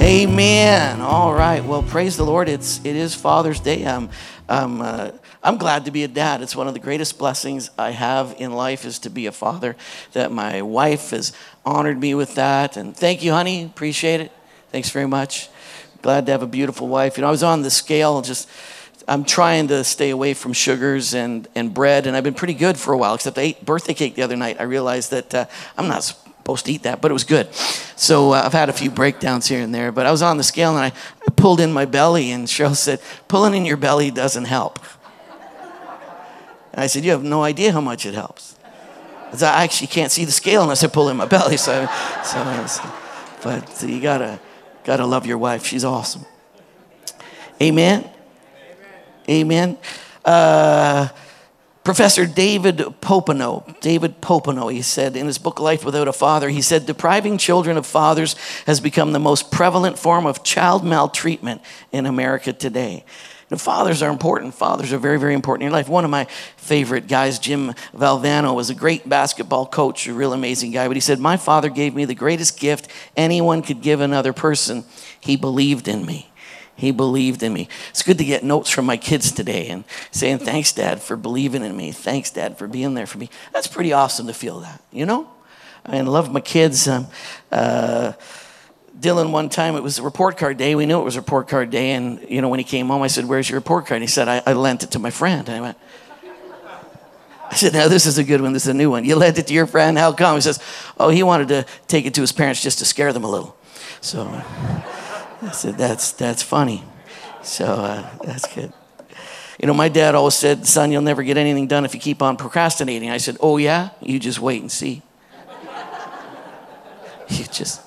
Amen. All right. Well, praise the Lord. It's it is Father's Day. I'm I'm uh, I'm glad to be a dad. It's one of the greatest blessings I have in life is to be a father. That my wife has honored me with that, and thank you, honey. Appreciate it. Thanks very much. Glad to have a beautiful wife. You know, I was on the scale just. I'm trying to stay away from sugars and, and bread, and I've been pretty good for a while, except I ate birthday cake the other night. I realized that uh, I'm not supposed to eat that, but it was good. So uh, I've had a few breakdowns here and there, but I was on the scale and I, I pulled in my belly, and Cheryl said, Pulling in your belly doesn't help. And I said, You have no idea how much it helps. I actually can't see the scale unless I pull in my belly. So, so but you gotta, gotta love your wife. She's awesome. Amen. Amen. Uh, Professor David Popenoe, David Popenoe, he said in his book Life Without a Father, he said, depriving children of fathers has become the most prevalent form of child maltreatment in America today. And fathers are important. Fathers are very, very important in your life. One of my favorite guys, Jim Valvano, was a great basketball coach, a real amazing guy. But he said, My father gave me the greatest gift anyone could give another person. He believed in me. He believed in me. It's good to get notes from my kids today and saying, Thanks, Dad, for believing in me. Thanks, Dad, for being there for me. That's pretty awesome to feel that, you know? I mean, love my kids. Um, uh, Dylan, one time, it was report card day. We knew it was report card day. And, you know, when he came home, I said, Where's your report card? And he said, I, I lent it to my friend. And I went, I said, Now, this is a good one. This is a new one. You lent it to your friend? How come? He says, Oh, he wanted to take it to his parents just to scare them a little. So. I said, that's, that's funny. So uh, that's good. You know, my dad always said, son, you'll never get anything done if you keep on procrastinating. I said, oh, yeah? You just wait and see. you just,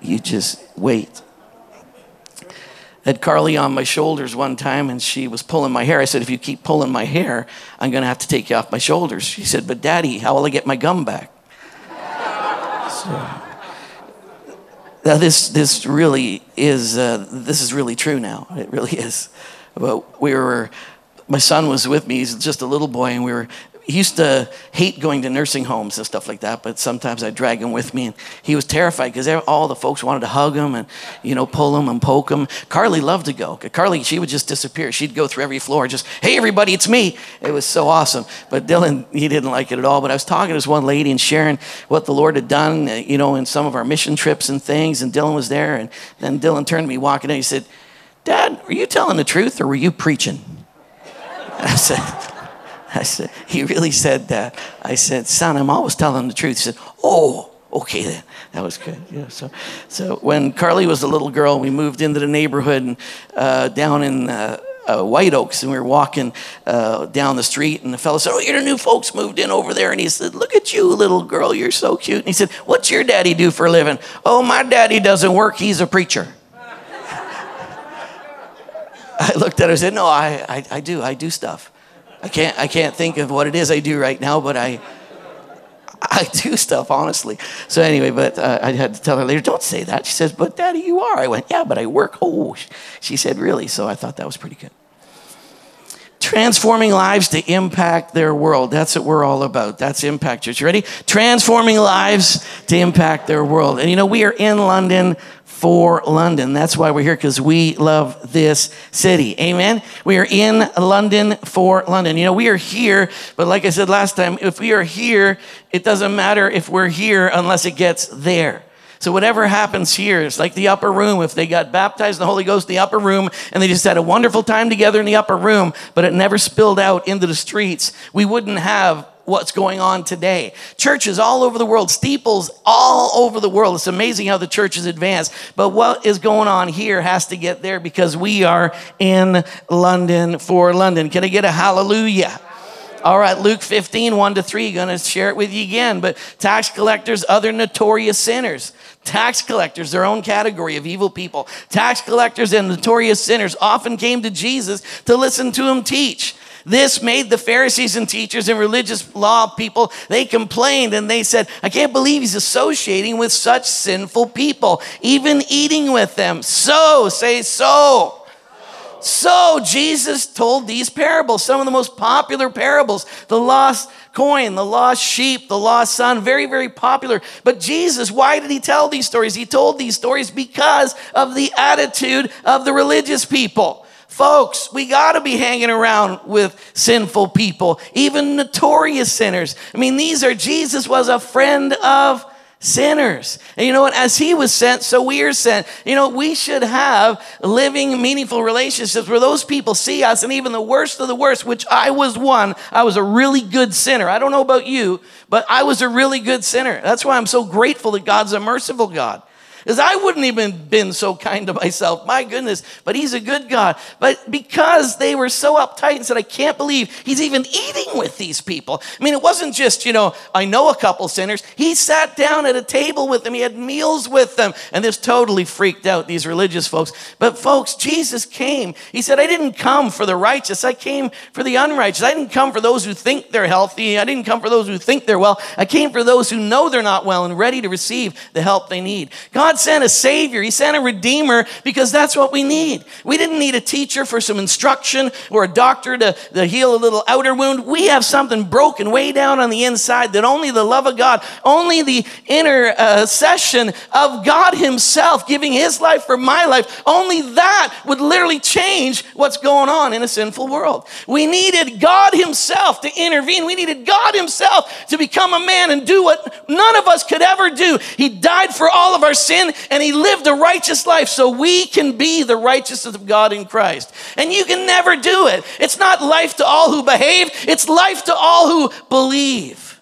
you just wait. I had Carly on my shoulders one time and she was pulling my hair. I said, if you keep pulling my hair, I'm going to have to take you off my shoulders. She said, but daddy, how will I get my gum back? So, now, this, this really is, uh, this is really true now. It really is. But we were, my son was with me. He's just a little boy, and we were he used to hate going to nursing homes and stuff like that, but sometimes I'd drag him with me. And he was terrified because all the folks wanted to hug him and, you know, pull him and poke him. Carly loved to go. Carly, she would just disappear. She'd go through every floor, just, hey, everybody, it's me. It was so awesome. But Dylan, he didn't like it at all. But I was talking to this one lady and sharing what the Lord had done, uh, you know, in some of our mission trips and things. And Dylan was there. And then Dylan turned to me walking in. He said, Dad, were you telling the truth or were you preaching? I said, I said, he really said that. I said, son, I'm always telling the truth. He said, oh, okay then. That was good. Yeah. So, so when Carly was a little girl, we moved into the neighborhood and, uh, down in uh, uh, White Oaks, and we were walking uh, down the street, and the fellow said, "Oh, you're the new folks moved in over there." And he said, "Look at you, little girl. You're so cute." And he said, "What's your daddy do for a living?" "Oh, my daddy doesn't work. He's a preacher." I looked at her and said, No, I, I, I do. I do stuff. I can't, I can't think of what it is I do right now, but I, I do stuff, honestly. So anyway, but uh, I had to tell her later, don't say that. She says, but daddy, you are. I went, yeah, but I work. Oh, she said, really? So I thought that was pretty good. Transforming lives to impact their world. That's what we're all about. That's Impact Church. You ready? Transforming lives to impact their world. And you know, we are in London for London. That's why we're here because we love this city. Amen. We are in London for London. You know, we are here, but like I said last time, if we are here, it doesn't matter if we're here unless it gets there. So whatever happens here, it's like the upper room. If they got baptized in the Holy Ghost in the upper room and they just had a wonderful time together in the upper room, but it never spilled out into the streets, we wouldn't have what's going on today. Churches all over the world, steeples all over the world. It's amazing how the church is advanced. But what is going on here has to get there because we are in London for London. Can I get a hallelujah? All right, Luke 15, 1 to 3, going to share it with you again. But tax collectors, other notorious sinners. Tax collectors, their own category of evil people. Tax collectors and notorious sinners often came to Jesus to listen to him teach. This made the Pharisees and teachers and religious law people, they complained and they said, I can't believe he's associating with such sinful people, even eating with them. So, say so. So Jesus told these parables, some of the most popular parables, the lost coin, the lost sheep, the lost son, very, very popular. But Jesus, why did he tell these stories? He told these stories because of the attitude of the religious people. Folks, we got to be hanging around with sinful people, even notorious sinners. I mean, these are, Jesus was a friend of sinners. And you know what? As he was sent, so we are sent. You know, we should have living, meaningful relationships where those people see us, and even the worst of the worst, which I was one, I was a really good sinner. I don't know about you, but I was a really good sinner. That's why I'm so grateful that God's a merciful God. Because I wouldn't even been so kind to myself. My goodness, but he's a good God. But because they were so uptight and said, I can't believe he's even eating with these people. I mean, it wasn't just, you know, I know a couple sinners. He sat down at a table with them, he had meals with them. And this totally freaked out these religious folks. But folks, Jesus came. He said, I didn't come for the righteous, I came for the unrighteous. I didn't come for those who think they're healthy. I didn't come for those who think they're well. I came for those who know they're not well and ready to receive the help they need. God God sent a Savior, He sent a Redeemer because that's what we need. We didn't need a teacher for some instruction or a doctor to, to heal a little outer wound. We have something broken way down on the inside that only the love of God, only the inner session of God Himself giving His life for my life, only that would literally change what's going on in a sinful world. We needed God Himself to intervene. We needed God Himself to become a man and do what none of us could ever do. He died for all of our sin sin and he lived a righteous life so we can be the righteousness of God in Christ. And you can never do it. It's not life to all who behave, it's life to all who believe.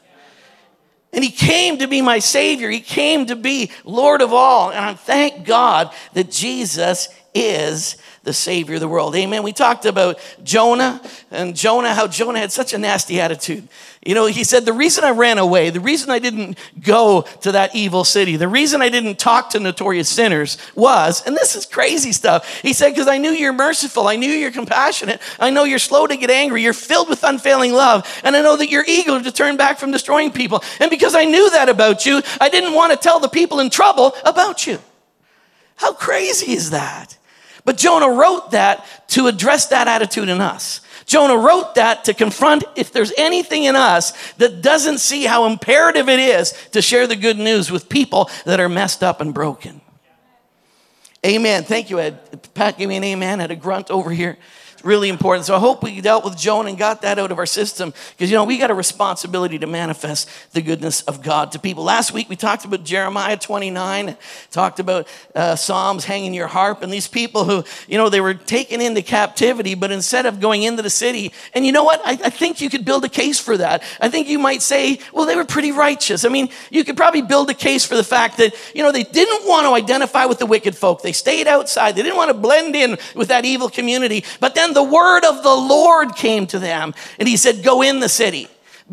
And he came to be my Savior. He came to be Lord of all. And I thank God that Jesus is the Savior of the world. Amen. We talked about Jonah and Jonah, how Jonah had such a nasty attitude. You know, he said, The reason I ran away, the reason I didn't go to that evil city, the reason I didn't talk to notorious sinners was, and this is crazy stuff. He said, Because I knew you're merciful, I knew you're compassionate, I know you're slow to get angry, you're filled with unfailing love, and I know that you're eager to turn back from destroying people. And because I knew that about you, I didn't want to tell the people in trouble about you. How crazy is that? But Jonah wrote that to address that attitude in us. Jonah wrote that to confront if there's anything in us that doesn't see how imperative it is to share the good news with people that are messed up and broken. Amen. Thank you, Ed. Pat give me an amen. Had a grunt over here really important. So I hope we dealt with Jonah and got that out of our system because, you know, we got a responsibility to manifest the goodness of God to people. Last week we talked about Jeremiah 29, talked about uh, Psalms hanging your harp, and these people who, you know, they were taken into captivity, but instead of going into the city, and you know what? I, I think you could build a case for that. I think you might say, well, they were pretty righteous. I mean, you could probably build a case for the fact that, you know, they didn't want to identify with the wicked folk. They stayed outside. They didn't want to blend in with that evil community. But then the word of the Lord came to them, and he said, Go in the city.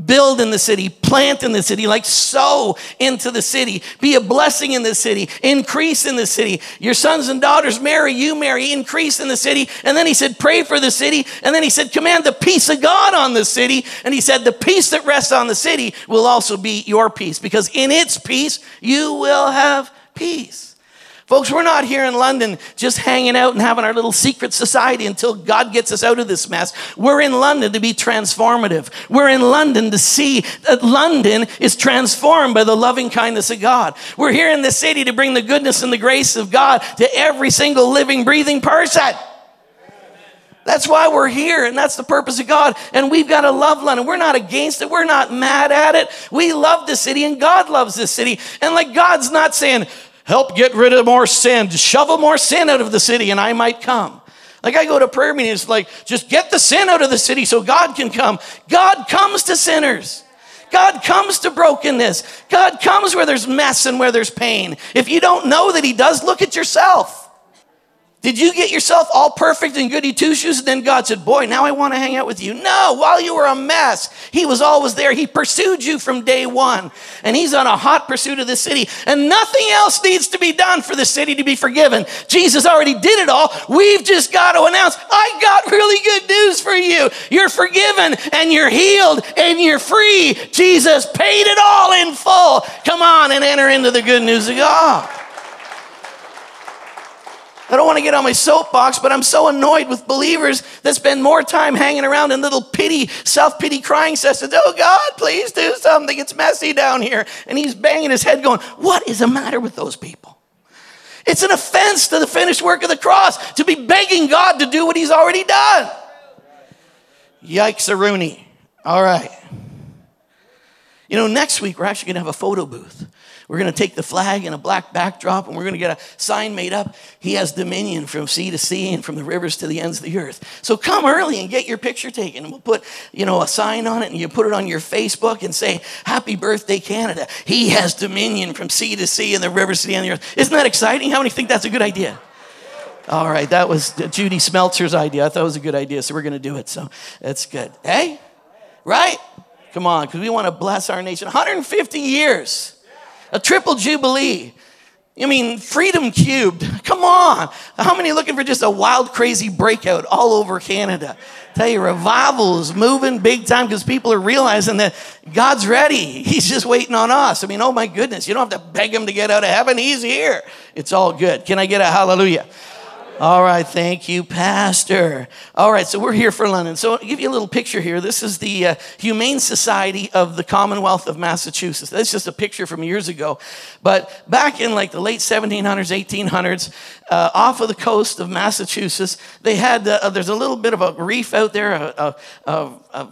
Build in the city, plant in the city, like sow into the city, be a blessing in the city, increase in the city. Your sons and daughters marry, you marry, increase in the city. And then he said, pray for the city. And then he said, command the peace of God on the city. And he said, the peace that rests on the city will also be your peace, because in its peace, you will have peace. Folks, we're not here in London just hanging out and having our little secret society until God gets us out of this mess. We're in London to be transformative. We're in London to see that London is transformed by the loving kindness of God. We're here in the city to bring the goodness and the grace of God to every single living, breathing person. That's why we're here, and that's the purpose of God. And we've got to love London. We're not against it. We're not mad at it. We love the city, and God loves this city. And like God's not saying, help get rid of more sin, shovel more sin out of the city, and I might come. Like I go to prayer meetings, like just get the sin out of the city so God can come. God comes to sinners. God comes to brokenness. God comes where there's mess and where there's pain. If you don't know that He does, look at yourself. Did you get yourself all perfect and goody two shoes? And then God said, Boy, now I want to hang out with you. No, while you were a mess, He was always there. He pursued you from day one. And He's on a hot pursuit of the city. And nothing else needs to be done for the city to be forgiven. Jesus already did it all. We've just got to announce, I got really good news for you. You're forgiven and you're healed and you're free. Jesus paid it all in full. Come on and enter into the good news of God. I don't want to get on my soapbox, but I'm so annoyed with believers that spend more time hanging around in little pity, self pity crying sessions. Oh, God, please do something. It's messy down here. And he's banging his head, going, What is the matter with those people? It's an offense to the finished work of the cross to be begging God to do what he's already done. Yikes, a Rooney. All right. You know, next week we're actually going to have a photo booth. We're going to take the flag and a black backdrop and we're going to get a sign made up. He has dominion from sea to sea and from the rivers to the ends of the earth. So come early and get your picture taken. And we'll put, you know, a sign on it and you put it on your Facebook and say, Happy birthday, Canada. He has dominion from sea to sea and the rivers to the end of the earth. Isn't that exciting? How many think that's a good idea? All right, that was Judy Smeltzer's idea. I thought it was a good idea, so we're going to do it. So that's good. Hey? Right? Come on, because we want to bless our nation. 150 years a triple jubilee. I mean, freedom cubed. Come on. How many looking for just a wild, crazy breakout all over Canada? Tell you, revival is moving big time because people are realizing that God's ready. He's just waiting on us. I mean, oh my goodness, you don't have to beg him to get out of heaven. He's here. It's all good. Can I get a hallelujah? All right, thank you, Pastor. All right, so we're here for London. So I'll give you a little picture here. This is the uh, Humane Society of the Commonwealth of Massachusetts. That's just a picture from years ago. But back in like the late 1700s, 1800s, uh, off of the coast of Massachusetts, they had, uh, there's a little bit of a reef out there, a, a, a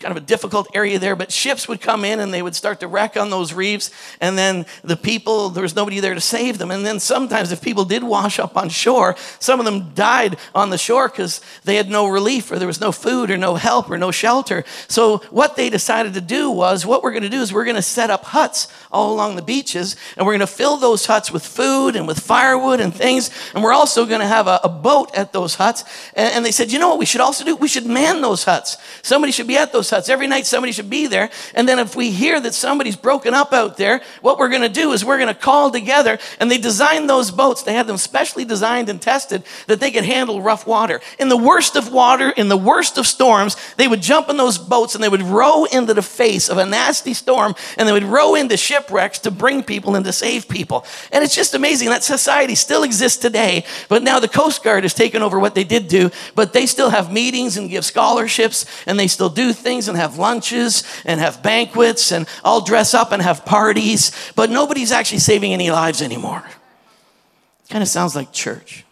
kind of a difficult area there, but ships would come in and they would start to wreck on those reefs. And then the people, there was nobody there to save them. And then sometimes, if people did wash up on shore, some of them died on the shore because they had no relief or there was no food or no help or no shelter. So, what they decided to do was what we're going to do is we're going to set up huts all along the beaches and we're going to fill those huts with food and with firewood and things. And we're also going to have a, a boat at those huts. And, and they said, you know what we should also do? We should man those huts. Somebody should be at those huts. Every night somebody should be there. And then if we hear that somebody's broken up out there, what we're going to do is we're going to call together. And they designed those boats. They had them specially designed and tested that they could handle rough water. In the worst of water, in the worst of storms, they would jump in those boats and they would row into the face of a nasty storm and they would row into shipwrecks to bring people and to save people. And it's just amazing. That society still exists today, but now the Coast Guard has taken over what they did do, but they still have meetings and give scholarships and they still do things and have lunches and have banquets and all dress up and have parties, but nobody's actually saving any lives anymore. Kind of sounds like church.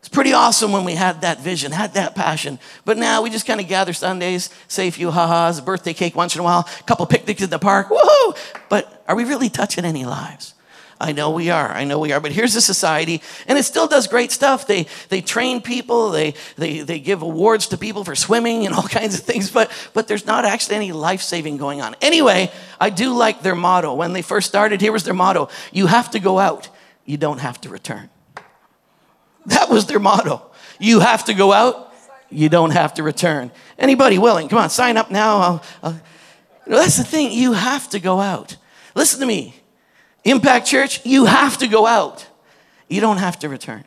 It's pretty awesome when we had that vision, had that passion. But now we just kind of gather Sundays, say a few ha-has, a birthday cake once in a while, a couple picnics in the park, woohoo! But are we really touching any lives? I know we are. I know we are. But here's a society, and it still does great stuff. They, they train people, they, they, they give awards to people for swimming and all kinds of things, but, but there's not actually any life saving going on. Anyway, I do like their motto. When they first started, here was their motto You have to go out, you don't have to return. That was their motto. You have to go out, you don't have to return. Anybody willing? Come on, sign up now. I'll, I'll, that's the thing. You have to go out. Listen to me. Impact Church, you have to go out. You don't have to return.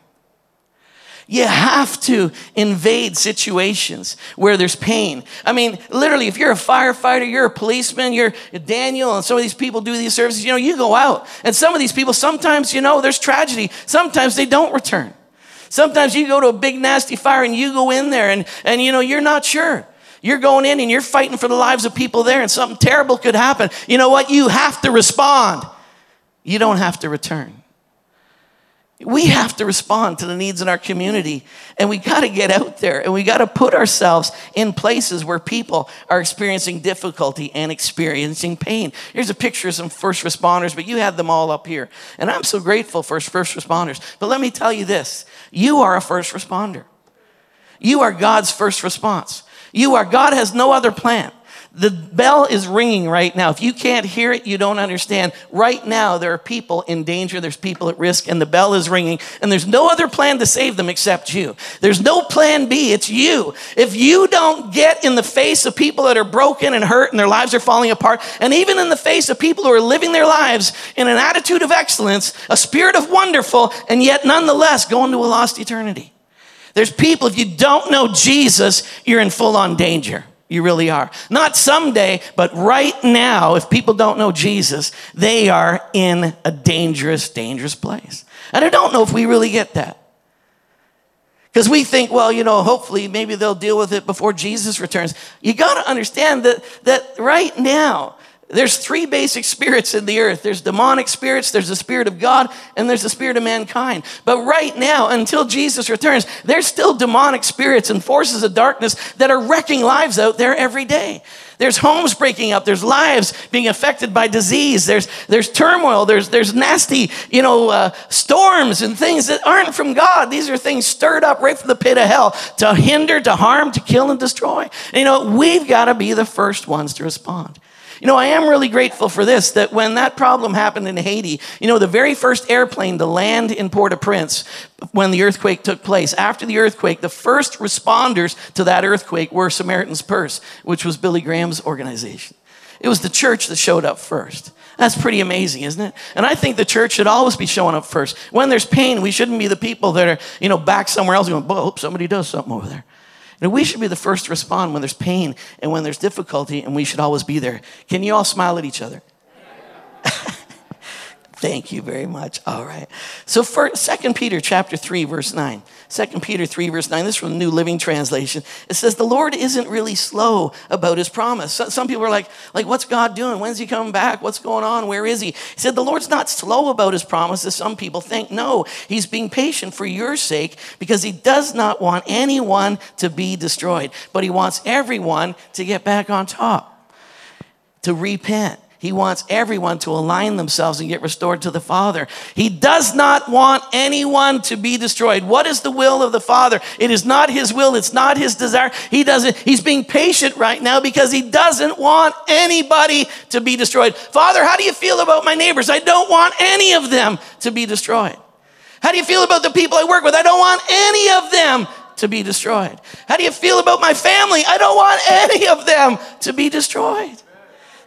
You have to invade situations where there's pain. I mean, literally, if you're a firefighter, you're a policeman, you're Daniel, and some of these people do these services, you know, you go out. And some of these people, sometimes, you know, there's tragedy. Sometimes they don't return. Sometimes you go to a big, nasty fire and you go in there and, and you know, you're not sure. You're going in and you're fighting for the lives of people there, and something terrible could happen. You know what? You have to respond. You don't have to return. We have to respond to the needs in our community, and we got to get out there and we got to put ourselves in places where people are experiencing difficulty and experiencing pain. Here's a picture of some first responders, but you had them all up here. And I'm so grateful for first responders. But let me tell you this you are a first responder, you are God's first response. You are, God has no other plan. The bell is ringing right now. If you can't hear it, you don't understand. Right now, there are people in danger, there's people at risk, and the bell is ringing, and there's no other plan to save them except you. There's no plan B, it's you. If you don't get in the face of people that are broken and hurt and their lives are falling apart, and even in the face of people who are living their lives in an attitude of excellence, a spirit of wonderful, and yet nonetheless going to a lost eternity. There's people, if you don't know Jesus, you're in full on danger. You really are. Not someday, but right now, if people don't know Jesus, they are in a dangerous, dangerous place. And I don't know if we really get that. Because we think, well, you know, hopefully maybe they'll deal with it before Jesus returns. You got to understand that, that right now, there's three basic spirits in the earth there's demonic spirits, there's the spirit of God, and there's the spirit of mankind. But right now, until Jesus returns, there's still demonic spirits and forces of darkness that are wrecking lives out there every day. There's homes breaking up. There's lives being affected by disease. There's, there's turmoil. There's, there's nasty, you know, uh, storms and things that aren't from God. These are things stirred up right from the pit of hell to hinder, to harm, to kill, and destroy. And, you know, we've got to be the first ones to respond. You know, I am really grateful for this that when that problem happened in Haiti, you know, the very first airplane to land in Port au Prince when the earthquake took place, after the earthquake, the first responders to that earthquake were Samaritan's Purse, which was Billy Graham's organization. It was the church that showed up first. That's pretty amazing, isn't it? And I think the church should always be showing up first. When there's pain, we shouldn't be the people that are, you know, back somewhere else going, oh, hope somebody does something over there. And we should be the first to respond when there's pain and when there's difficulty, and we should always be there. Can you all smile at each other? Thank you very much. All right. So for 2 Peter chapter 3, verse 9. 2 Peter 3, verse 9. This is from the New Living Translation. It says, The Lord isn't really slow about his promise. Some people are like, like, what's God doing? When's he coming back? What's going on? Where is he? He said, The Lord's not slow about his promise, as some people think. No, he's being patient for your sake because he does not want anyone to be destroyed, but he wants everyone to get back on top, to repent he wants everyone to align themselves and get restored to the Father. He does not want anyone to be destroyed. What is the will of the Father? It is not his will, it's not his desire. He doesn't he's being patient right now because he doesn't want anybody to be destroyed. Father, how do you feel about my neighbors? I don't want any of them to be destroyed. How do you feel about the people I work with? I don't want any of them to be destroyed. How do you feel about my family? I don't want any of them to be destroyed.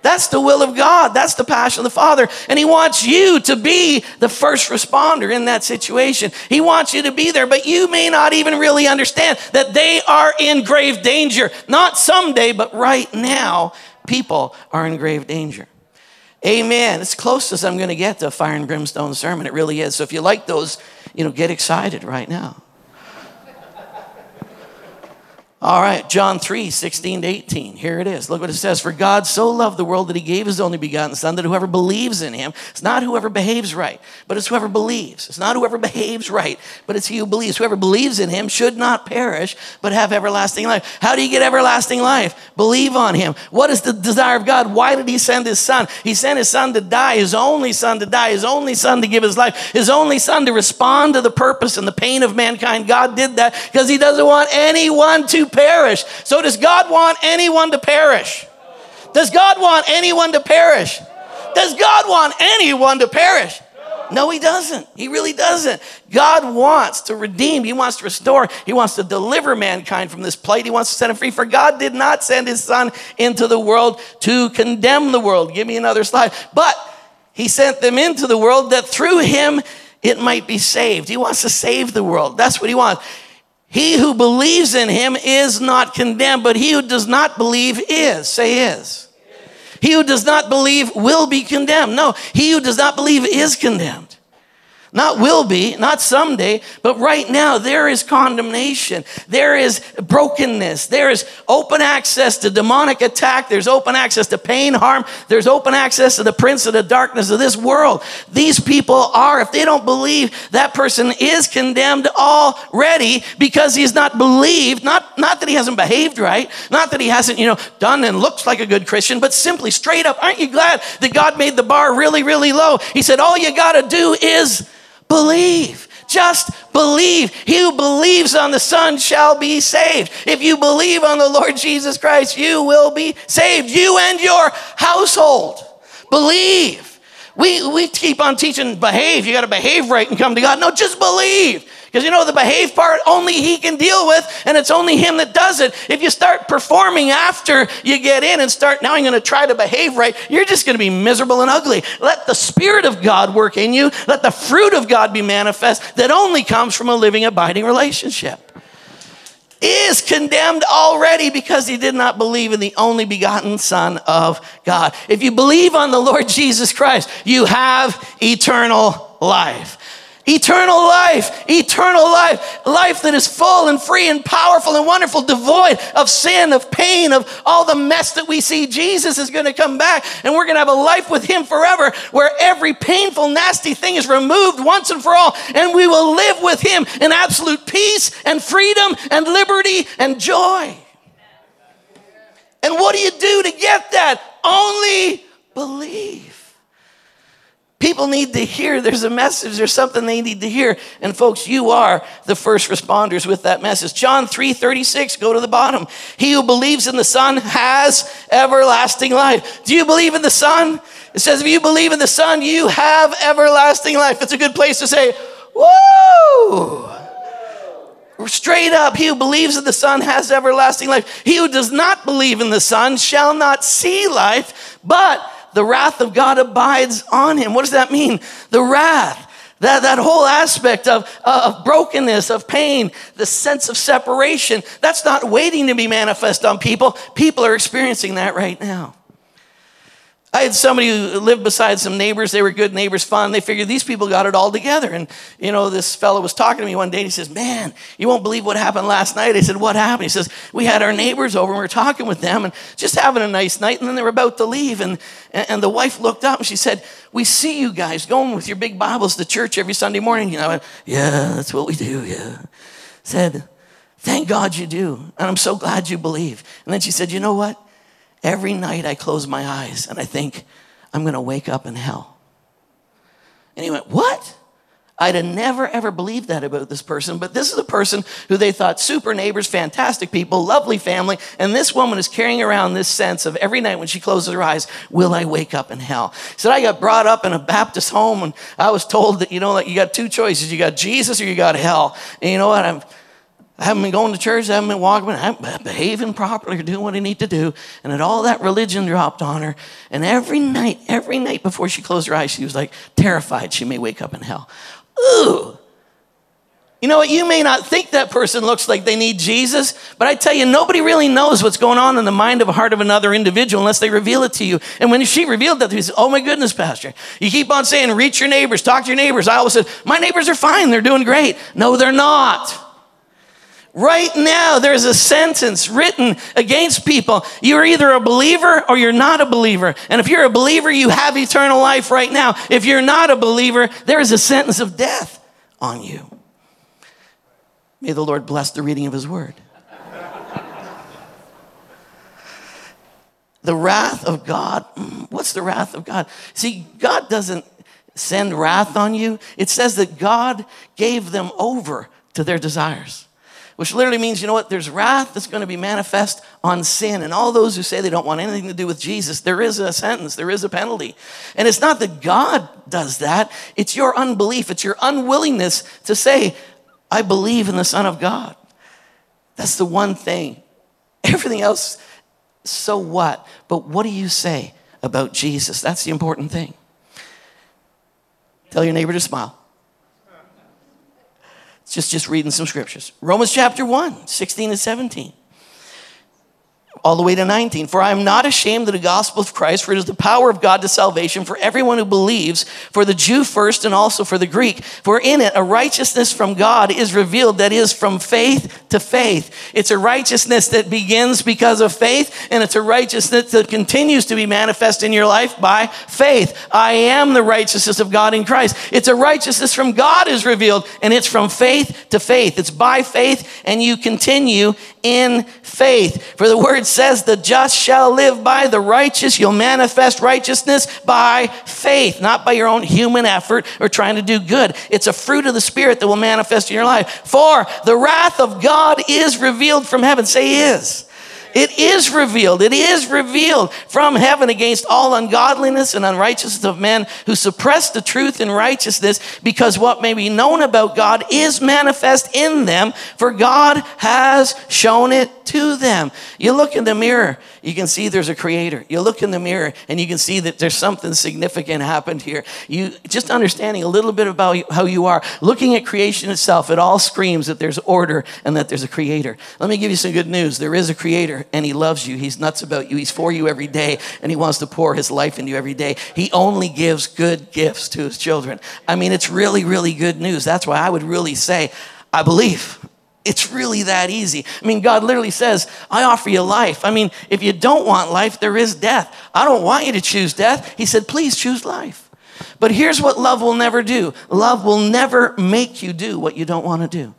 That's the will of God. That's the passion of the Father. And He wants you to be the first responder in that situation. He wants you to be there, but you may not even really understand that they are in grave danger. Not someday, but right now, people are in grave danger. Amen. It's close as I'm going to get to a fire and brimstone sermon. It really is. So if you like those, you know, get excited right now. All right, John 3, 16 to 18. Here it is. Look what it says. For God so loved the world that he gave his only begotten Son, that whoever believes in him, it's not whoever behaves right, but it's whoever believes. It's not whoever behaves right, but it's he who believes. Whoever believes in him should not perish, but have everlasting life. How do you get everlasting life? Believe on him. What is the desire of God? Why did he send his son? He sent his son to die, his only son to die, his only son to give his life, his only son to respond to the purpose and the pain of mankind. God did that because he doesn't want anyone to perish. So, does God want anyone to perish? Does God want anyone to perish? Does God want anyone to perish? No, he doesn't. He really doesn't. God wants to redeem. He wants to restore. He wants to deliver mankind from this plight. He wants to set him free. For God did not send his son into the world to condemn the world. Give me another slide. But he sent them into the world that through him it might be saved. He wants to save the world. That's what he wants. He who believes in him is not condemned, but he who does not believe is. Say is. He who does not believe will be condemned. No, he who does not believe is condemned. Not will be, not someday, but right now there is condemnation. There is brokenness. There is open access to demonic attack. There's open access to pain, harm. There's open access to the prince of the darkness of this world. These people are, if they don't believe, that person is condemned already because he's not believed. Not, not that he hasn't behaved right, not that he hasn't, you know, done and looks like a good Christian, but simply straight up, aren't you glad that God made the bar really, really low? He said, all you got to do is believe. Just believe. He who believes on the Son shall be saved. If you believe on the Lord Jesus Christ, you will be saved. You and your household. Believe. We, we keep on teaching behave. You got to behave right and come to God. No, just believe. Because you know, the behave part only He can deal with, and it's only Him that does it. If you start performing after you get in and start, now I'm going to try to behave right, you're just going to be miserable and ugly. Let the Spirit of God work in you. Let the fruit of God be manifest that only comes from a living, abiding relationship. Is condemned already because he did not believe in the only begotten Son of God. If you believe on the Lord Jesus Christ, you have eternal life. Eternal life, eternal life, life that is full and free and powerful and wonderful, devoid of sin, of pain, of all the mess that we see. Jesus is going to come back and we're going to have a life with Him forever where every painful, nasty thing is removed once and for all and we will live with Him in absolute peace and freedom and liberty and joy. And what do you do to get that? Only believe. People need to hear there's a message, there's something they need to hear. And folks, you are the first responders with that message. John 3 36, go to the bottom. He who believes in the Son has everlasting life. Do you believe in the Son? It says, if you believe in the Son, you have everlasting life. It's a good place to say, Whoa! Straight up, he who believes in the Son has everlasting life. He who does not believe in the Son shall not see life, but the wrath of God abides on him. What does that mean? The wrath. That, that whole aspect of, uh, of brokenness, of pain, the sense of separation, that's not waiting to be manifest on people. People are experiencing that right now. I had somebody who lived beside some neighbors. They were good neighbors, fun. They figured these people got it all together. And, you know, this fellow was talking to me one day and he says, Man, you won't believe what happened last night. I said, What happened? He says, We had our neighbors over and we were talking with them and just having a nice night. And then they were about to leave. And, and the wife looked up and she said, We see you guys going with your big Bibles to church every Sunday morning. You know, went, yeah, that's what we do. Yeah. Said, Thank God you do. And I'm so glad you believe. And then she said, You know what? Every night I close my eyes and I think, I'm going to wake up in hell. And he went, What? I'd have never ever believed that about this person, but this is a person who they thought super neighbors, fantastic people, lovely family, and this woman is carrying around this sense of every night when she closes her eyes, will I wake up in hell? He said, I got brought up in a Baptist home and I was told that, you know, that you got two choices. You got Jesus or you got hell. And you know what? I'm, I haven't been going to church, I haven't been walking, I haven't been behaving properly or doing what I need to do. And then all that religion dropped on her. And every night, every night before she closed her eyes, she was like terrified she may wake up in hell. Ooh. You know what? You may not think that person looks like they need Jesus, but I tell you, nobody really knows what's going on in the mind of a heart of another individual unless they reveal it to you. And when she revealed that, he said, Oh my goodness, Pastor. You keep on saying, reach your neighbors, talk to your neighbors. I always said, My neighbors are fine, they're doing great. No, they're not. Right now, there's a sentence written against people. You're either a believer or you're not a believer. And if you're a believer, you have eternal life right now. If you're not a believer, there is a sentence of death on you. May the Lord bless the reading of his word. the wrath of God. Mm, what's the wrath of God? See, God doesn't send wrath on you, it says that God gave them over to their desires which literally means, you know what? There's wrath that's going to be manifest on sin. And all those who say they don't want anything to do with Jesus, there is a sentence, there is a penalty. And it's not that God does that, it's your unbelief, it's your unwillingness to say, I believe in the Son of God. That's the one thing. Everything else, so what? But what do you say about Jesus? That's the important thing. Tell your neighbor to smile just, just reading some scriptures. Romans chapter 1, 16 and 17 all the way to 19. For I am not ashamed of the gospel of Christ, for it is the power of God to salvation for everyone who believes, for the Jew first and also for the Greek. For in it a righteousness from God is revealed that is from faith to faith. It's a righteousness that begins because of faith, and it's a righteousness that continues to be manifest in your life by faith. I am the righteousness of God in Christ. It's a righteousness from God is revealed, and it's from faith to faith. It's by faith, and you continue in faith. For the word says, The just shall live by the righteous. You'll manifest righteousness by faith, not by your own human effort or trying to do good. It's a fruit of the Spirit that will manifest in your life. For the wrath of God is revealed from heaven. Say, is it is revealed. It is revealed from heaven against all ungodliness and unrighteousness of men who suppress the truth in righteousness because what may be known about God is manifest in them, for God has shown it to them. You look in the mirror, you can see there's a creator. You look in the mirror and you can see that there's something significant happened here. You just understanding a little bit about how you are, looking at creation itself, it all screams that there's order and that there's a creator. Let me give you some good news. There is a creator and he loves you. He's nuts about you. He's for you every day and he wants to pour his life into you every day. He only gives good gifts to his children. I mean, it's really, really good news. That's why I would really say, I believe. It's really that easy. I mean, God literally says, I offer you life. I mean, if you don't want life, there is death. I don't want you to choose death. He said, please choose life. But here's what love will never do love will never make you do what you don't want to do.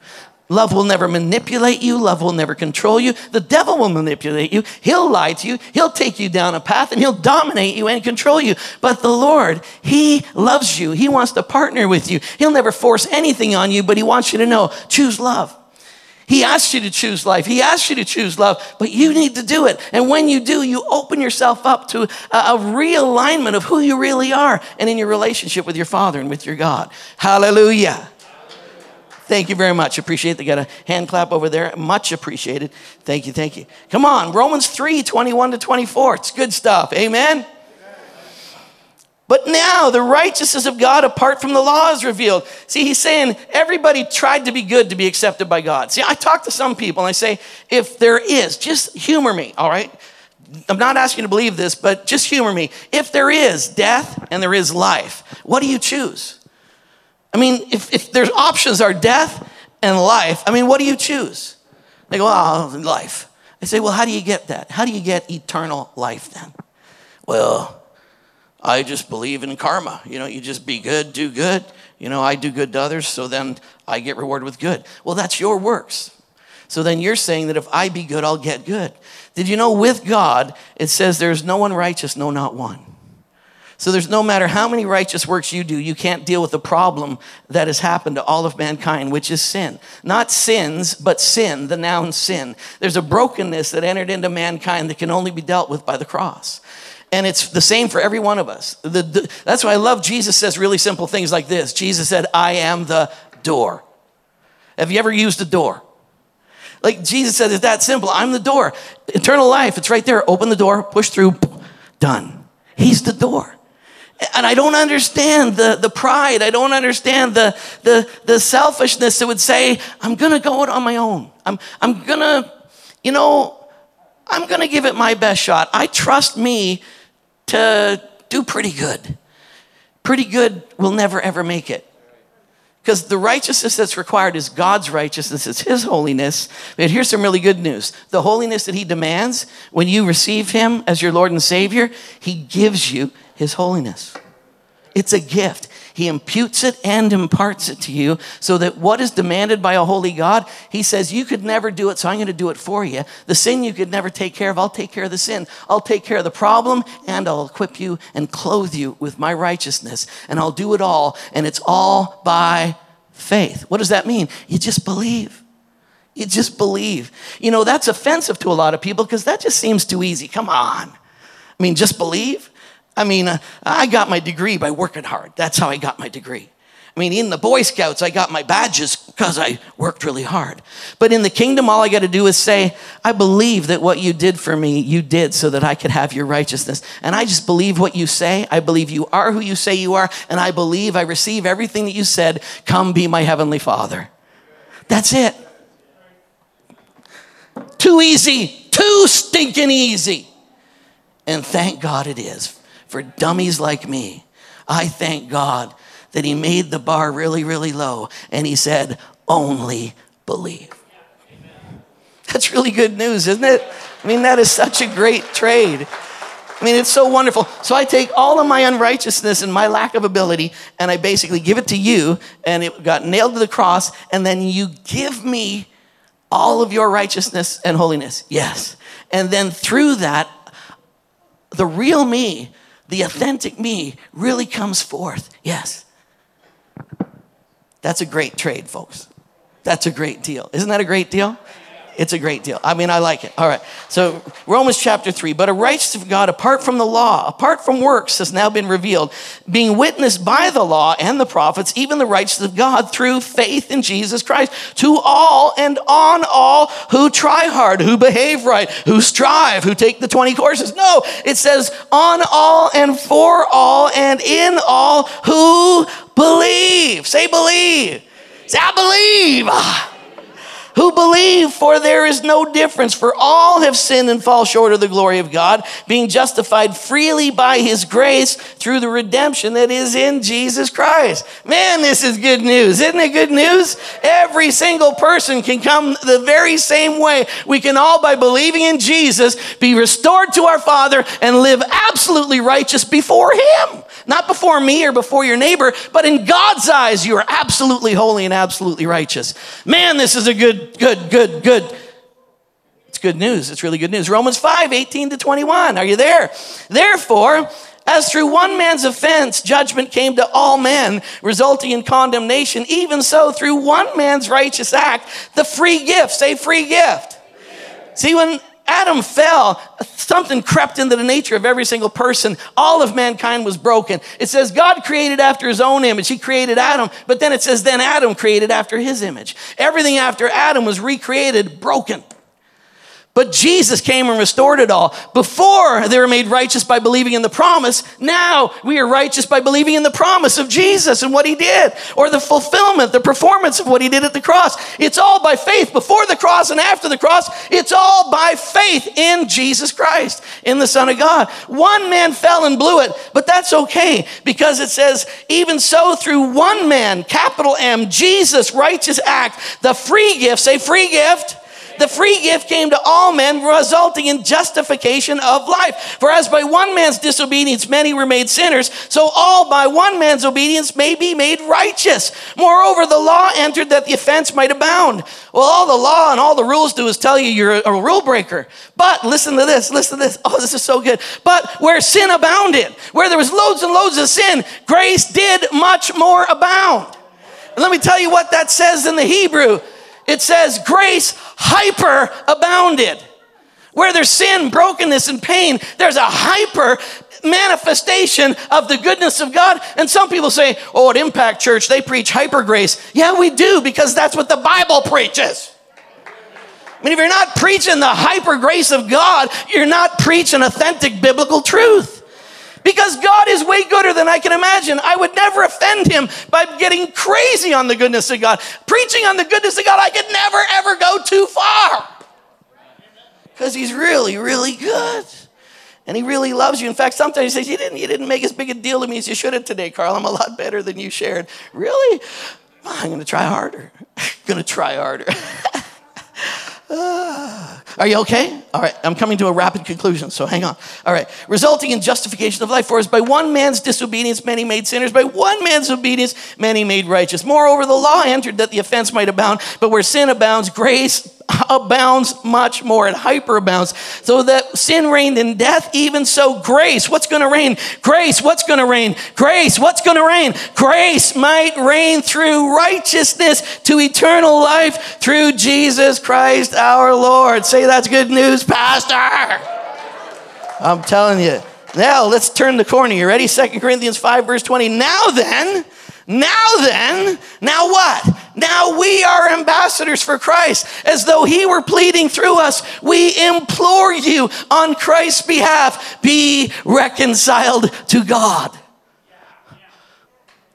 Love will never manipulate you. Love will never control you. The devil will manipulate you. He'll lie to you. He'll take you down a path and he'll dominate you and control you. But the Lord, He loves you. He wants to partner with you. He'll never force anything on you, but He wants you to know choose love. He asks you to choose life. He asks you to choose love, but you need to do it. And when you do, you open yourself up to a, a realignment of who you really are and in your relationship with your Father and with your God. Hallelujah. Thank you very much. Appreciate it. they got a hand clap over there. Much appreciated. Thank you, thank you. Come on, Romans 3, 21 to 24. It's good stuff. Amen. But now the righteousness of God apart from the law is revealed. See, he's saying everybody tried to be good to be accepted by God. See, I talk to some people and I say, if there is, just humor me, all right? I'm not asking you to believe this, but just humor me. If there is death and there is life, what do you choose? I mean, if, if there's options are death and life, I mean, what do you choose? They go, oh, life. I say, well, how do you get that? How do you get eternal life then? Well, I just believe in karma. You know, you just be good, do good. You know, I do good to others, so then I get rewarded with good. Well, that's your works. So then you're saying that if I be good, I'll get good. Did you know with God, it says there's no one righteous, no, not one. So there's no matter how many righteous works you do, you can't deal with the problem that has happened to all of mankind, which is sin. Not sins, but sin, the noun sin. There's a brokenness that entered into mankind that can only be dealt with by the cross. And it's the same for every one of us. The, the, that's why I love Jesus says really simple things like this. Jesus said, I am the door. Have you ever used a door? Like Jesus said, it's that simple. I'm the door. Eternal life, it's right there. Open the door, push through, done. He's the door. And I don't understand the, the pride. I don't understand the, the, the selfishness that would say, I'm going to go it on my own. I'm, I'm going to, you know, I'm going to give it my best shot. I trust me to do pretty good. Pretty good will never ever make it. Because the righteousness that's required is God's righteousness, it's His holiness. But here's some really good news the holiness that He demands when you receive Him as your Lord and Savior, He gives you His holiness. It's a gift. He imputes it and imparts it to you so that what is demanded by a holy God, He says, You could never do it, so I'm going to do it for you. The sin you could never take care of, I'll take care of the sin. I'll take care of the problem and I'll equip you and clothe you with my righteousness. And I'll do it all. And it's all by faith. What does that mean? You just believe. You just believe. You know, that's offensive to a lot of people because that just seems too easy. Come on. I mean, just believe. I mean, uh, I got my degree by working hard. That's how I got my degree. I mean, in the Boy Scouts, I got my badges because I worked really hard. But in the kingdom, all I got to do is say, I believe that what you did for me, you did so that I could have your righteousness. And I just believe what you say. I believe you are who you say you are. And I believe I receive everything that you said. Come be my heavenly Father. That's it. Too easy. Too stinking easy. And thank God it is for dummies like me. I thank God that He made the bar really, really low and He said, only believe. That's really good news, isn't it? I mean, that is such a great trade. I mean, it's so wonderful. So I take all of my unrighteousness and my lack of ability, and I basically give it to you, and it got nailed to the cross, and then you give me all of your righteousness and holiness. Yes. And then through that, the real me, the authentic me, really comes forth. Yes. That's a great trade, folks. That's a great deal. Isn't that a great deal? It's a great deal. I mean, I like it. All right. So, Romans chapter 3. But a righteousness of God apart from the law, apart from works, has now been revealed, being witnessed by the law and the prophets, even the righteousness of God through faith in Jesus Christ, to all and on all who try hard, who behave right, who strive, who take the 20 courses. No, it says on all and for all and in all who believe. Say, believe. Say, I believe ah. Who believe, for there is no difference, for all have sinned and fall short of the glory of God, being justified freely by his grace through the redemption that is in Jesus Christ. Man, this is good news. Isn't it good news? Every single person can come the very same way. We can all, by believing in Jesus, be restored to our Father and live absolutely righteous before him. Not before me or before your neighbor, but in God's eyes, you are absolutely holy and absolutely righteous. Man, this is a good, good, good, good. It's good news. It's really good news. Romans 5 18 to 21. Are you there? Therefore, as through one man's offense, judgment came to all men, resulting in condemnation, even so, through one man's righteous act, the free gift, say free gift. See, when Adam fell, something crept into the nature of every single person. All of mankind was broken. It says God created after his own image. He created Adam, but then it says then Adam created after his image. Everything after Adam was recreated broken. But Jesus came and restored it all. Before they were made righteous by believing in the promise, now we are righteous by believing in the promise of Jesus and what he did, or the fulfillment, the performance of what he did at the cross. It's all by faith. Before the cross and after the cross, it's all by faith in Jesus Christ, in the Son of God. One man fell and blew it, but that's okay because it says, even so, through one man, capital M, Jesus' righteous act, the free gift, say free gift the free gift came to all men, resulting in justification of life. For as by one man's disobedience many were made sinners, so all by one man's obedience may be made righteous. Moreover, the law entered that the offense might abound. Well, all the law and all the rules do is tell you you're a rule breaker. But listen to this, listen to this. Oh, this is so good. But where sin abounded, where there was loads and loads of sin, grace did much more abound. And let me tell you what that says in the Hebrew. It says grace hyper abounded. Where there's sin, brokenness, and pain, there's a hyper manifestation of the goodness of God. And some people say, oh, at Impact Church, they preach hyper grace. Yeah, we do, because that's what the Bible preaches. I mean, if you're not preaching the hyper grace of God, you're not preaching authentic biblical truth. Because God is way gooder than I can imagine. I would never offend him by getting crazy on the goodness of God. Preaching on the goodness of God, I could never ever go too far. Because he's really, really good. And he really loves you. In fact, sometimes he says, you didn't, you didn't make as big a deal to me as you should have today, Karl. I'm a lot better than you shared. Really? I'm going to try harder. Going to try harder. Are you okay? All right, I'm coming to a rapid conclusion, so hang on. All right, resulting in justification of life. For as by one man's disobedience many made sinners, by one man's obedience many made righteous. Moreover, the law entered that the offense might abound, but where sin abounds, grace abounds much more. It hyperabounds. So that sin reigned in death, even so grace. What's going to reign? Grace. What's going to reign? Grace. What's going to reign? Grace might reign through righteousness to eternal life through Jesus Christ our Lord. Say that's good news, Pastor. I'm telling you. Now let's turn the corner. You ready? Second Corinthians 5, verse 20. Now then, now then, now what? Now we are ambassadors for Christ, as though he were pleading through us. We implore you on Christ's behalf, be reconciled to God.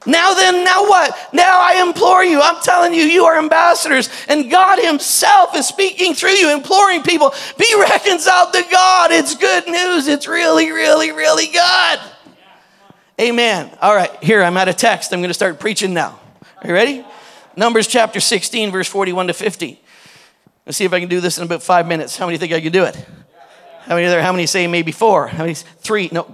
Now then, now what? Now I implore you. I'm telling you, you are ambassadors, and God Himself is speaking through you, imploring people, be reconciled to God. It's good news. It's really, really, really good. Amen. All right, here, I'm at a text. I'm going to start preaching now. Are you ready? Numbers chapter 16, verse 41 to 50. Let's see if I can do this in about five minutes. How many think I can do it? How many there? How many say maybe four? How many? Three? No.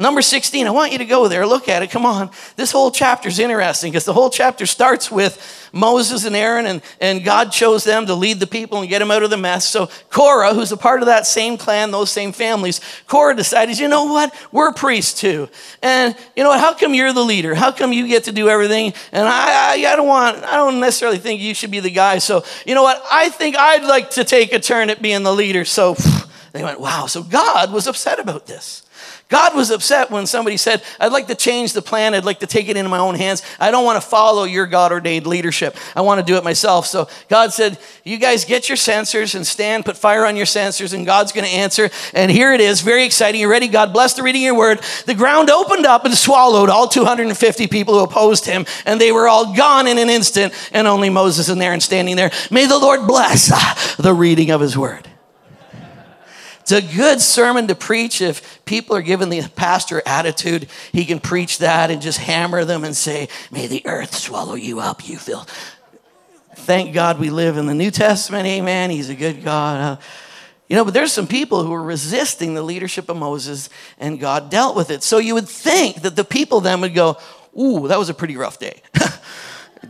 Number 16, I want you to go there, look at it, come on. This whole chapter is interesting because the whole chapter starts with Moses and Aaron, and, and God chose them to lead the people and get them out of the mess. So Korah, who's a part of that same clan, those same families, Korah decided, you know what? We're priests too. And you know what? How come you're the leader? How come you get to do everything? And I, I, I don't want, I don't necessarily think you should be the guy. So you know what? I think I'd like to take a turn at being the leader. So they went, wow. So God was upset about this. God was upset when somebody said, I'd like to change the plan. I'd like to take it into my own hands. I don't want to follow your God ordained leadership. I want to do it myself. So God said, You guys get your censers and stand, put fire on your censers, and God's going to answer. And here it is, very exciting. You ready? God bless the reading of your word. The ground opened up and swallowed all 250 people who opposed him, and they were all gone in an instant, and only Moses in there and standing there. May the Lord bless the reading of his word. It's a good sermon to preach if people are given the pastor attitude. He can preach that and just hammer them and say, May the earth swallow you up, you filth. Thank God we live in the New Testament. Amen. He's a good God. Uh, you know, but there's some people who are resisting the leadership of Moses, and God dealt with it. So you would think that the people then would go, Ooh, that was a pretty rough day.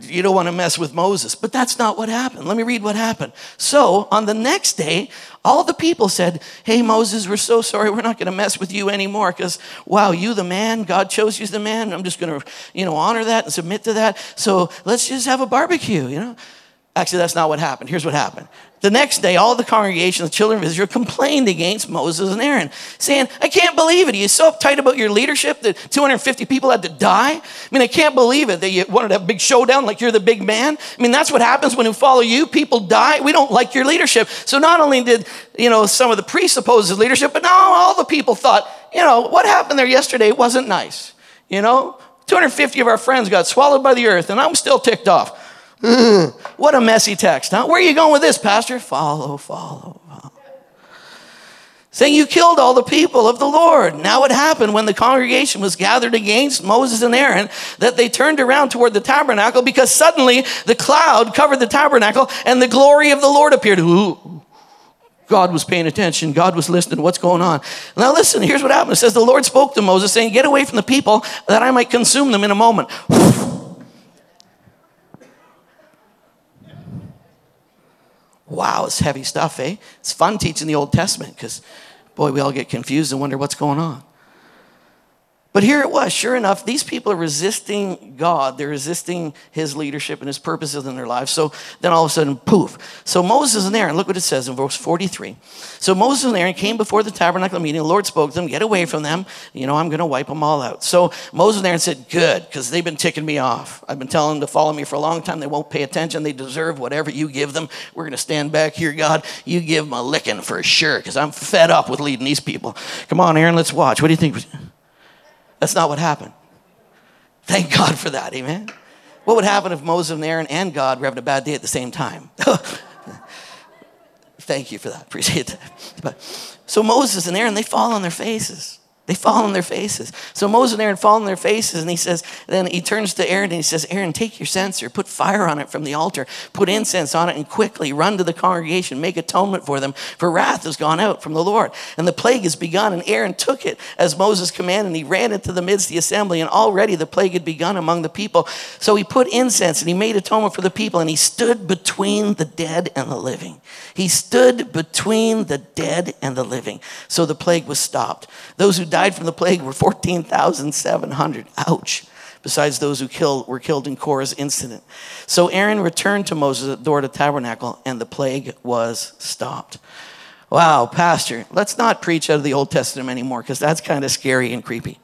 you don't want to mess with Moses. But that's not what happened. Let me read what happened. So on the next day, all the people said, Hey, Moses, we're so sorry. We're not going to mess with you anymore because, wow, you the man. God chose you the man. I'm just going to, you know, honor that and submit to that. So let's just have a barbecue, you know? Actually, that's not what happened. Here's what happened. The next day, all the congregation, the children of Israel, complained against Moses and Aaron, saying, I can't believe it. Are you so uptight about your leadership that 250 people had to die? I mean, I can't believe it that you wanted to have a big showdown like you're the big man. I mean, that's what happens when you follow you. People die. We don't like your leadership. So not only did, you know, some of the priests oppose his leadership, but now all the people thought, you know, what happened there yesterday wasn't nice. You know, 250 of our friends got swallowed by the earth, and I'm still ticked off. What a messy text, huh? Where are you going with this, Pastor? Follow, follow, follow. Saying you killed all the people of the Lord. Now it happened when the congregation was gathered against Moses and Aaron that they turned around toward the tabernacle because suddenly the cloud covered the tabernacle and the glory of the Lord appeared. Ooh. God was paying attention. God was listening. What's going on? Now listen, here's what happened. It says the Lord spoke to Moses saying, Get away from the people that I might consume them in a moment. Wow, it's heavy stuff, eh? It's fun teaching the Old Testament because, boy, we all get confused and wonder what's going on. But here it was, sure enough, these people are resisting God. They're resisting his leadership and his purposes in their lives. So then all of a sudden, poof. So Moses and Aaron, look what it says in verse 43. So Moses and Aaron came before the tabernacle meeting. The Lord spoke to them, get away from them. You know, I'm going to wipe them all out. So Moses and Aaron said, good, because they've been ticking me off. I've been telling them to follow me for a long time. They won't pay attention. They deserve whatever you give them. We're going to stand back here, God. You give them a licking for sure, because I'm fed up with leading these people. Come on, Aaron, let's watch. What do you think? That's not what happened. Thank God for that, amen? What would happen if Moses and Aaron and God were having a bad day at the same time? Thank you for that. Appreciate that. But, so Moses and Aaron, they fall on their faces. They fall on their faces. So Moses and Aaron fall on their faces, and he says, then he turns to Aaron and he says, Aaron, take your censer, put fire on it from the altar, put incense on it, and quickly run to the congregation, make atonement for them, for wrath has gone out from the Lord. And the plague has begun. And Aaron took it as Moses commanded, and he ran into the midst of the assembly, and already the plague had begun among the people. So he put incense and he made atonement for the people, and he stood between the dead and the living. He stood between the dead and the living. So the plague was stopped. Those who died from the plague were 14,700. Ouch. Besides those who killed, were killed in Korah's incident. So Aaron returned to Moses at the door of the tabernacle, and the plague was stopped. Wow, Pastor, let's not preach out of the Old Testament anymore because that's kind of scary and creepy.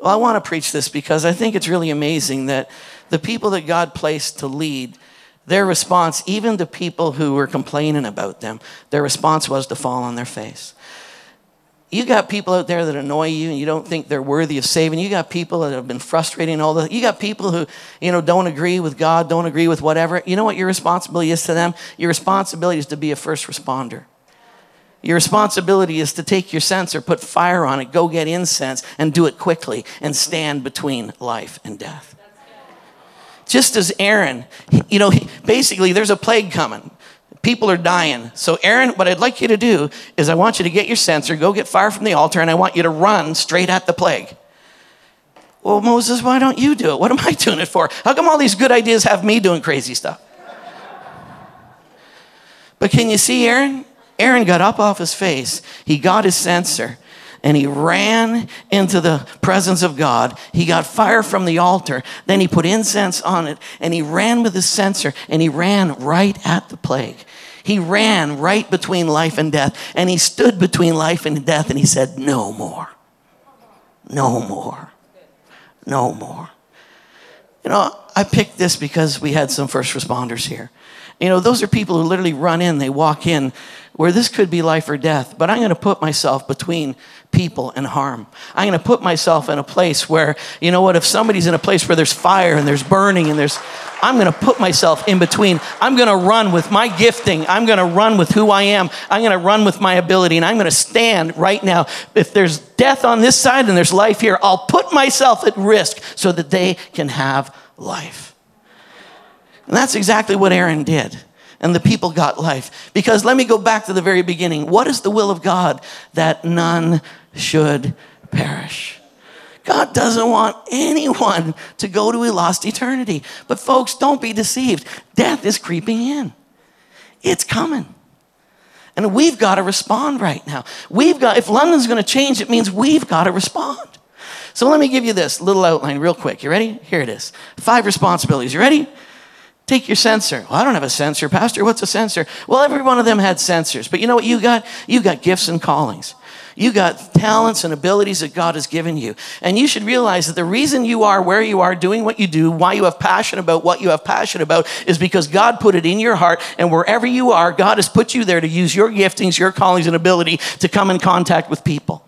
Well, I want to preach this because I think it's really amazing that the people that God placed to lead, their response, even to people who were complaining about them, their response was to fall on their face. You got people out there that annoy you and you don't think they're worthy of saving. You got people that have been frustrating all the you got people who, you know, don't agree with God, don't agree with whatever. You know what your responsibility is to them? Your responsibility is to be a first responder. Your responsibility is to take your censer, put fire on it, go get incense, and do it quickly and stand between life and death. Just as Aaron, you know, basically there's a plague coming people are dying. So, Aaron, what I'd like you to do is I want you to get your censer, go get fire from the altar, and I want you to run straight at the plague. Well, Moses, why don't you do it? What am I doing it for? How come all these good ideas have me doing crazy stuff? But can you see Aaron? Aaron got up off his face, he got his censer, and he ran into the presence of God. He got fire from the altar. Then he put incense on it, and he ran with his censer, and he ran right at the plague. He ran right between life and death, and he stood between life and death, and he said, No more. No more. No more. You know, I picked this because we had some first responders here. You know, those are people who literally run in, they walk in where this could be life or death, but I'm going to put myself between people and harm. I'm going to put myself in a place where, you know what, if somebody's in a place where there's fire and there's burning and there's, I'm going to put myself in between. I'm going to run with my gifting. I'm going to run with who I am. I'm going to run with my ability and I'm going to stand right now. If there's death on this side and there's life here, I'll put myself at risk so that they can have life. And that's exactly what Aaron did. And the people got life. Because let me go back to the very beginning. What is the will of God? That none should perish. God doesn't want anyone to go to a lost eternity. But folks, don't be deceived. Death is creeping in. It's coming. And we've got to respond right now. We've got, if London's going to change, it means we've got to respond. So let me give you this little outline real quick. You ready? Here it is. Five responsibilities. You ready? Take your censer. Well, I don't have a censer, Pastor. What's a censer? Well, every one of them had censers. But you know what you got? You got gifts and callings. You got talents and abilities that God has given you. And you should realize that the reason you are where you are, doing what you do, why you have passion about what you have passion about, is because God put it in your heart. And wherever you are, God has put you there to use your giftings, your callings, and ability to come in contact with people.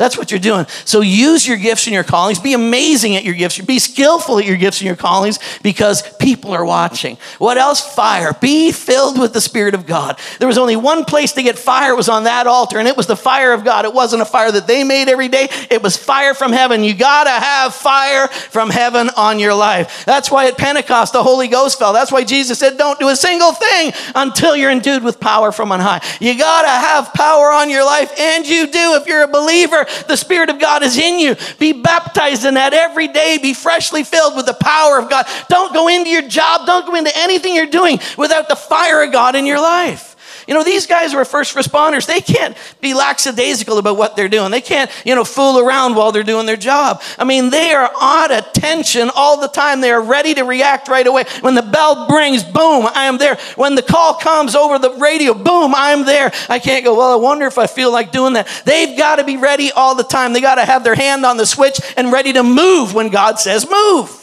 That's what you're doing. So use your gifts and your callings. Be amazing at your gifts. Be skillful at your gifts and your callings because people are watching. What else? Fire. Be filled with the Spirit of God. There was only one place to get fire It was on that altar, and it was the fire of God. It wasn't a fire that they made every day. It was fire from heaven. You gotta have fire from heaven on your life. That's why at Pentecost the Holy Ghost fell. That's why Jesus said, "Don't do a single thing until you're endued with power from on high." You gotta have power on your life, and you do if you're a believer the Spirit of God is in you. Be baptized in that every day. Be freshly filled with the power of God. Don't go into your job, don't go into anything you're doing without the fire of God in your life. You know, these guys were first responders. They can't be lackadaisical about what they're doing. They can't, you know, fool around while they're doing their job. I mean, they are on attention all the time. They are ready to react right away. When the bell rings, boom, I am there. When the call comes over the radio, boom, I'm there. I can't go, well, I wonder if I feel like doing that. They've got to be ready all the time. They got to have their hand on the switch and ready to move when God says move.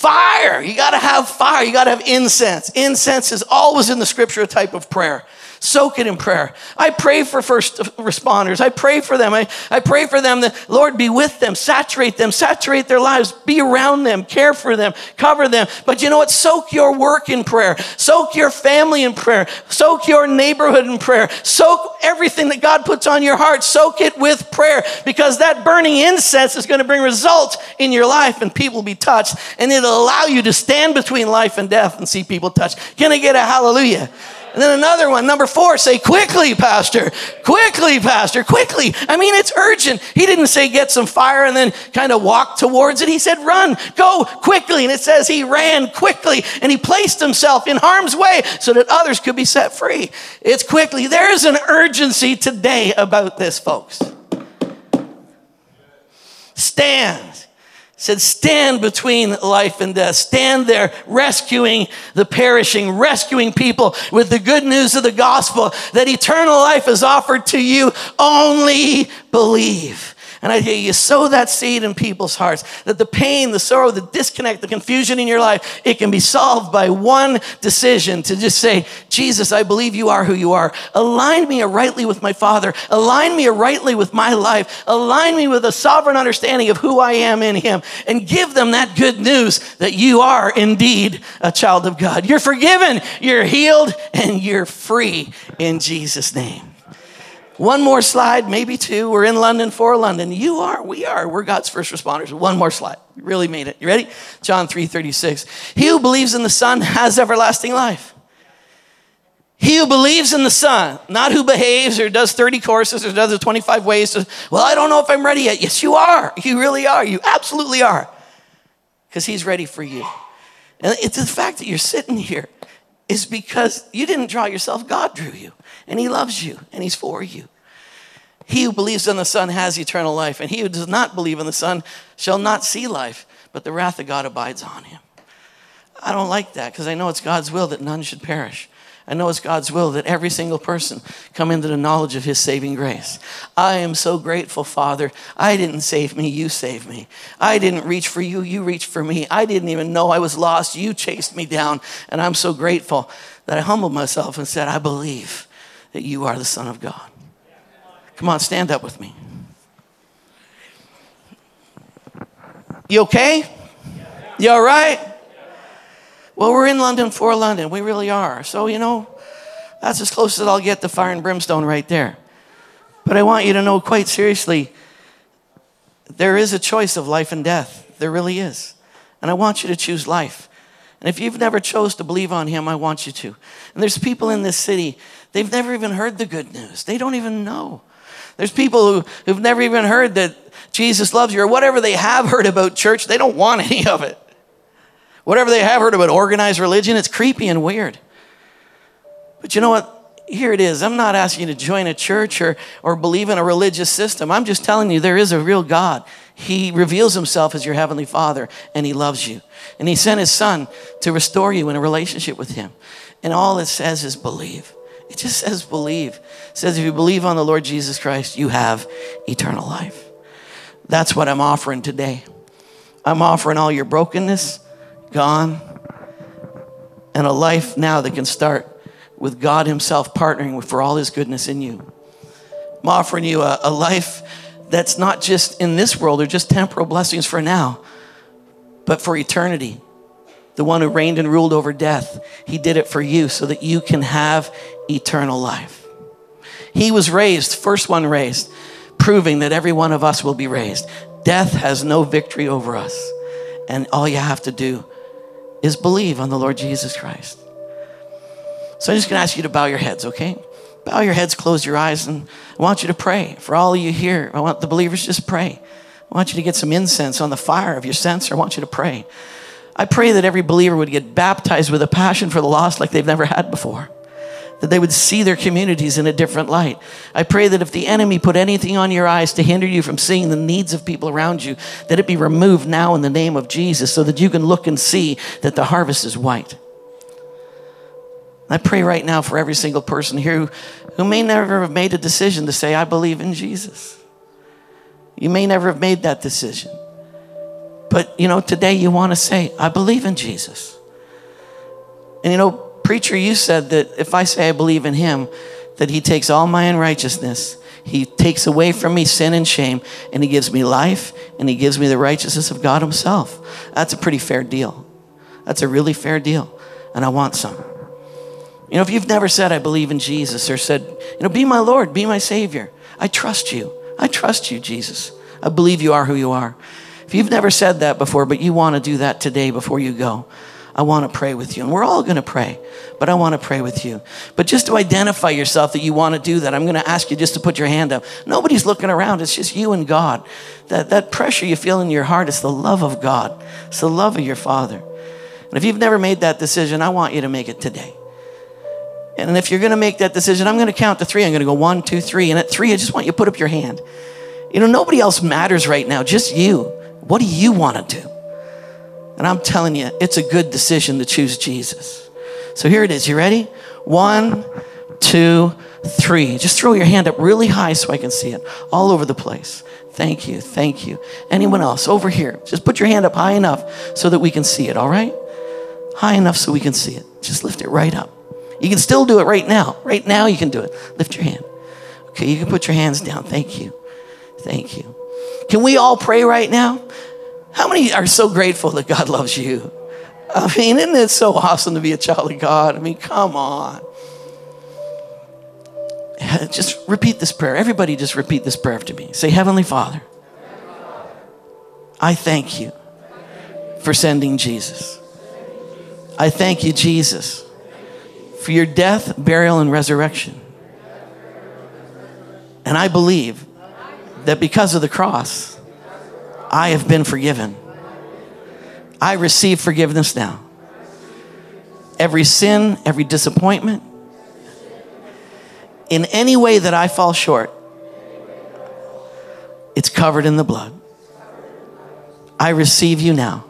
Fire. You got to have fire. You got to have incense. Incense is always in the scripture a type of prayer. Soak it in prayer. I pray for first responders. I pray for them. I, I pray for them that, Lord, be with them, saturate them, saturate their lives, be around them, care for them, cover them. But you know what? Soak your work in prayer. Soak your family in prayer. Soak your neighborhood in prayer. Soak everything that God puts on your heart. Soak it with prayer because that burning incense is going to bring results in your life and people will be touched and it'll allow you to stand between life and death and see people touched. Can I get a hallelujah? And then another one, number four, say, quickly, Pastor. Quickly, Pastor. Quickly. I mean, it's urgent. He didn't say get some fire and then kind of walk towards it. He said, run, go quickly. And it says he ran quickly and he placed himself in harm's way so that others could be set free. It's quickly. There is an urgency today about this, folks. Stand said, Stand between life and death. Stand there rescuing the perishing, rescuing people with the good news of the gospel that eternal life is offered to you. Only believe. And I you, you sow that seed in people's hearts that the pain, the sorrow, the disconnect, the confusion in your life, it can be solved by one decision to just say, Jesus, I believe you are who you are. Align me rightly with my Father. Align me rightly with my life. Align me with a sovereign understanding of who I am in Him. And give them that good news that you are indeed a child of God. You're forgiven, you're healed, and you're free in Jesus' name. One more slide, maybe two. We're in London for London. You are, we are. We're God's first responders. One more slide. You really made it. You ready? John 3 36. He who believes in the Son has everlasting life. He who believes in the Son, not who behaves or does 30 courses or does the 25 ways. Well, I don't know if I'm ready yet. Yes, you are. You really are. You absolutely are. Because He's ready for you. And it's the fact that you're sitting here is because you didn't draw yourself, God drew you. And He loves you and He's for you. He who believes in the Son has eternal life, and he who does not believe in the Son shall not see life, but the wrath of God abides on him. I don't like that because I know it's God's will that none should perish. I know it's God's will that every single person come into the knowledge of His saving grace. I am so grateful, Father. I didn't save me, you saved me. I didn't reach for you, you reached for me. I didn't even know I was lost, you chased me down. And I'm so grateful that I humbled myself and said, I believe that you are the Son of God. Come on, stand up with me. You okay? You all right? Well, we're in London for London. We really are. So, you know, that's as close as I'll get to fire and brimstone right there. But I want you to know quite seriously there is a choice of life and death. There really is. And I want you to choose life. And if you've never chose to believe on him, I want you to. And there's people in this city, they've never even heard the good news. They don't even know. There's people who, who've never even heard that Jesus loves you or whatever they have heard about church, they don't want any of it. Whatever they have heard about organized religion, it's creepy and weird. But you know what? Here it is. I'm not asking you to join a church or, or believe in a religious system. I'm just telling you there is a real God. He reveals himself as your heavenly Father and he loves you. And he sent his son to restore you in a relationship with him. And all it says is believe. It just says believe. It says if you believe on the Lord Jesus Christ, you have eternal life. That's what I'm offering today. I'm offering all your brokenness, gone, and a life now that can start with God Himself partnering for all His goodness in you. I'm offering you a, a life that's not just in this world or just temporal blessings for now, but for eternity. The one who reigned and ruled over death, He did it for you so that you can have eternal life. He was raised, first one raised, proving that every one of us will be raised. Death has no victory over us. And all you have to do is believe on the Lord Jesus Christ. So I'm just going to ask you to bow your heads, okay? Bow your heads, close your eyes, and I want you to pray. For all of you here, I want the believers just pray. I want you to get some incense on the fire of your censer. I want you to pray. I pray that every believer would get baptized with a passion for the lost like they've never had before that they would see their communities in a different light. I pray that if the enemy put anything on your eyes to hinder you from seeing the needs of people around you, that it be removed now in the name of Jesus so that you can look and see that the harvest is white. I pray right now for every single person here who, who may never have made a decision to say, I believe in Jesus. You may never have made that decision. But, you know, today you want to say, I believe in Jesus. And, you know, Preacher, you said that if I say I believe in him, that he takes all my unrighteousness, he takes away from me sin and shame, and he gives me life, and he gives me the righteousness of God himself. That's a pretty fair deal. That's a really fair deal. And I want some. You know, if you've never said, I believe in Jesus, or said, you know, be my Lord, be my Savior, I trust you. I trust you, Jesus. I believe you are who you are. If you've never said that before, but you want to do that today before you go, I want to pray with you. And we're all going to pray, but I want to pray with you. But just to identify yourself that you want to do that, I'm going to ask you just to put your hand up. Nobody's looking around, it's just you and God. That, that pressure you feel in your heart is the love of God, it's the love of your Father. And if you've never made that decision, I want you to make it today. And if you're going to make that decision, I'm going to count to three. I'm going to go one, two, three. And at three, I just want you to put up your hand. You know, nobody else matters right now, just you. What do you want to do? And I'm telling you, it's a good decision to choose Jesus. So here it is. You ready? One, two, three. Just throw your hand up really high so I can see it all over the place. Thank you. Thank you. Anyone else over here? Just put your hand up high enough so that we can see it, all right? High enough so we can see it. Just lift it right up. You can still do it right now. Right now, you can do it. Lift your hand. Okay, you can put your hands down. Thank you. Thank you. Can we all pray right now? How many are so grateful that God loves you? I mean, isn't it so awesome to be a child of God? I mean, come on. Just repeat this prayer. Everybody, just repeat this prayer after me. Say, Heavenly Father, I thank you for sending Jesus. I thank you, Jesus, for your death, burial, and resurrection. And I believe that because of the cross, I have been forgiven. I receive forgiveness now. Every sin, every disappointment, in any way that I fall short, it's covered in the blood. I receive you now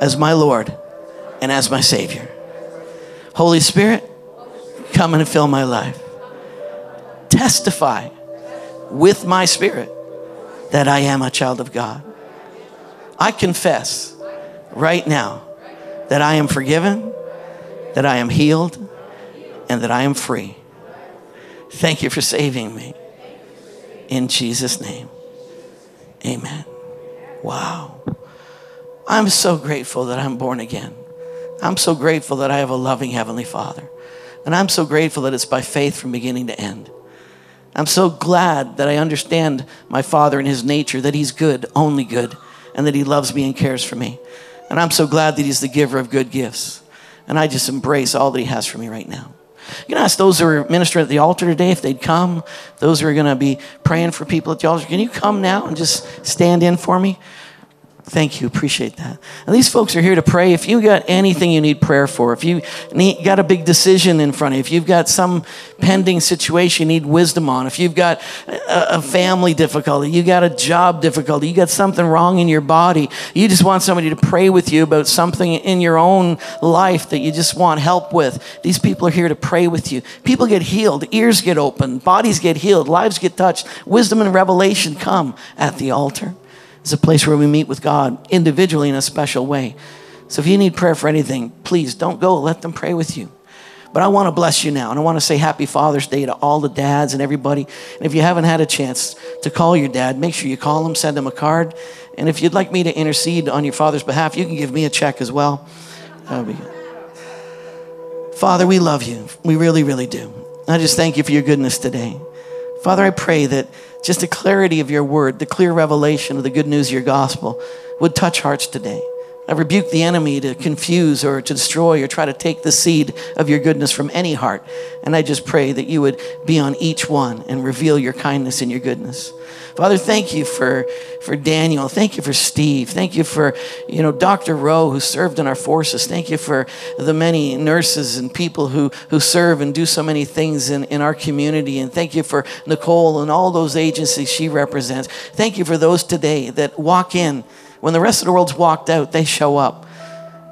as my Lord and as my Savior. Holy Spirit, come and fill my life. Testify with my spirit that I am a child of God. I confess right now that I am forgiven, that I am healed, and that I am free. Thank you for saving me. In Jesus' name, amen. Wow. I'm so grateful that I'm born again. I'm so grateful that I have a loving Heavenly Father. And I'm so grateful that it's by faith from beginning to end. I'm so glad that I understand my Father and His nature, that He's good, only good, and that He loves me and cares for me. And I'm so glad that He's the giver of good gifts. And I just embrace all that He has for me right now. You can ask those who are ministering at the altar today if they'd come. Those who are going to be praying for people at the altar, can you come now and just stand in for me? Thank you. Appreciate that. And these folks are here to pray. If you got anything you need prayer for, if you need, got a big decision in front of you, if you've got some pending situation you need wisdom on, if you've got a, a family difficulty, you got a job difficulty, you got something wrong in your body, you just want somebody to pray with you about something in your own life that you just want help with, these people are here to pray with you. People get healed, ears get opened, bodies get healed, lives get touched, wisdom and revelation come at the altar. It's a place where we meet with God individually in a special way. So if you need prayer for anything, please don't go. Let them pray with you. But I want to bless you now, and I want to say Happy Father's Day to all the dads and everybody. And if you haven't had a chance to call your dad, make sure you call him, send him a card. And if you'd like me to intercede on your father's behalf, you can give me a check as well. Father, we love you. We really, really do. I just thank you for your goodness today. Father, I pray that just the clarity of your word, the clear revelation of the good news of your gospel would touch hearts today. I rebuke the enemy to confuse or to destroy or try to take the seed of your goodness from any heart. And I just pray that you would be on each one and reveal your kindness and your goodness. Father, thank you for, for Daniel. Thank you for Steve. Thank you for, you know, Dr. Rowe who served in our forces. Thank you for the many nurses and people who, who serve and do so many things in, in our community. And thank you for Nicole and all those agencies she represents. Thank you for those today that walk in when the rest of the world's walked out, they show up.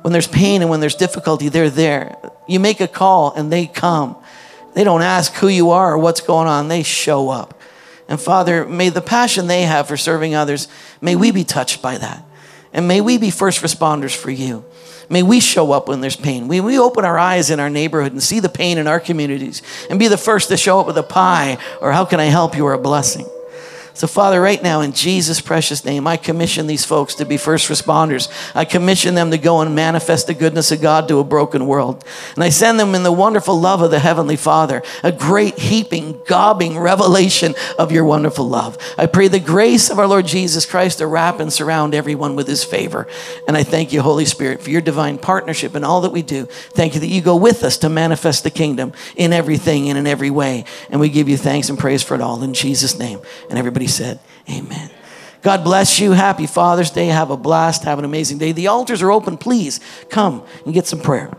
When there's pain and when there's difficulty, they're there. You make a call and they come. They don't ask who you are or what's going on, they show up. And Father, may the passion they have for serving others, may we be touched by that. And may we be first responders for you. May we show up when there's pain. May we open our eyes in our neighborhood and see the pain in our communities and be the first to show up with a pie or how can I help you or a blessing. So, Father, right now, in Jesus' precious name, I commission these folks to be first responders. I commission them to go and manifest the goodness of God to a broken world. And I send them in the wonderful love of the Heavenly Father, a great, heaping, gobbing revelation of your wonderful love. I pray the grace of our Lord Jesus Christ to wrap and surround everyone with his favor. And I thank you, Holy Spirit, for your divine partnership in all that we do. Thank you that you go with us to manifest the kingdom in everything and in every way. And we give you thanks and praise for it all in Jesus' name. And everybody said, Amen. God bless you. Happy Father's Day. Have a blast. Have an amazing day. The altars are open. Please come and get some prayer.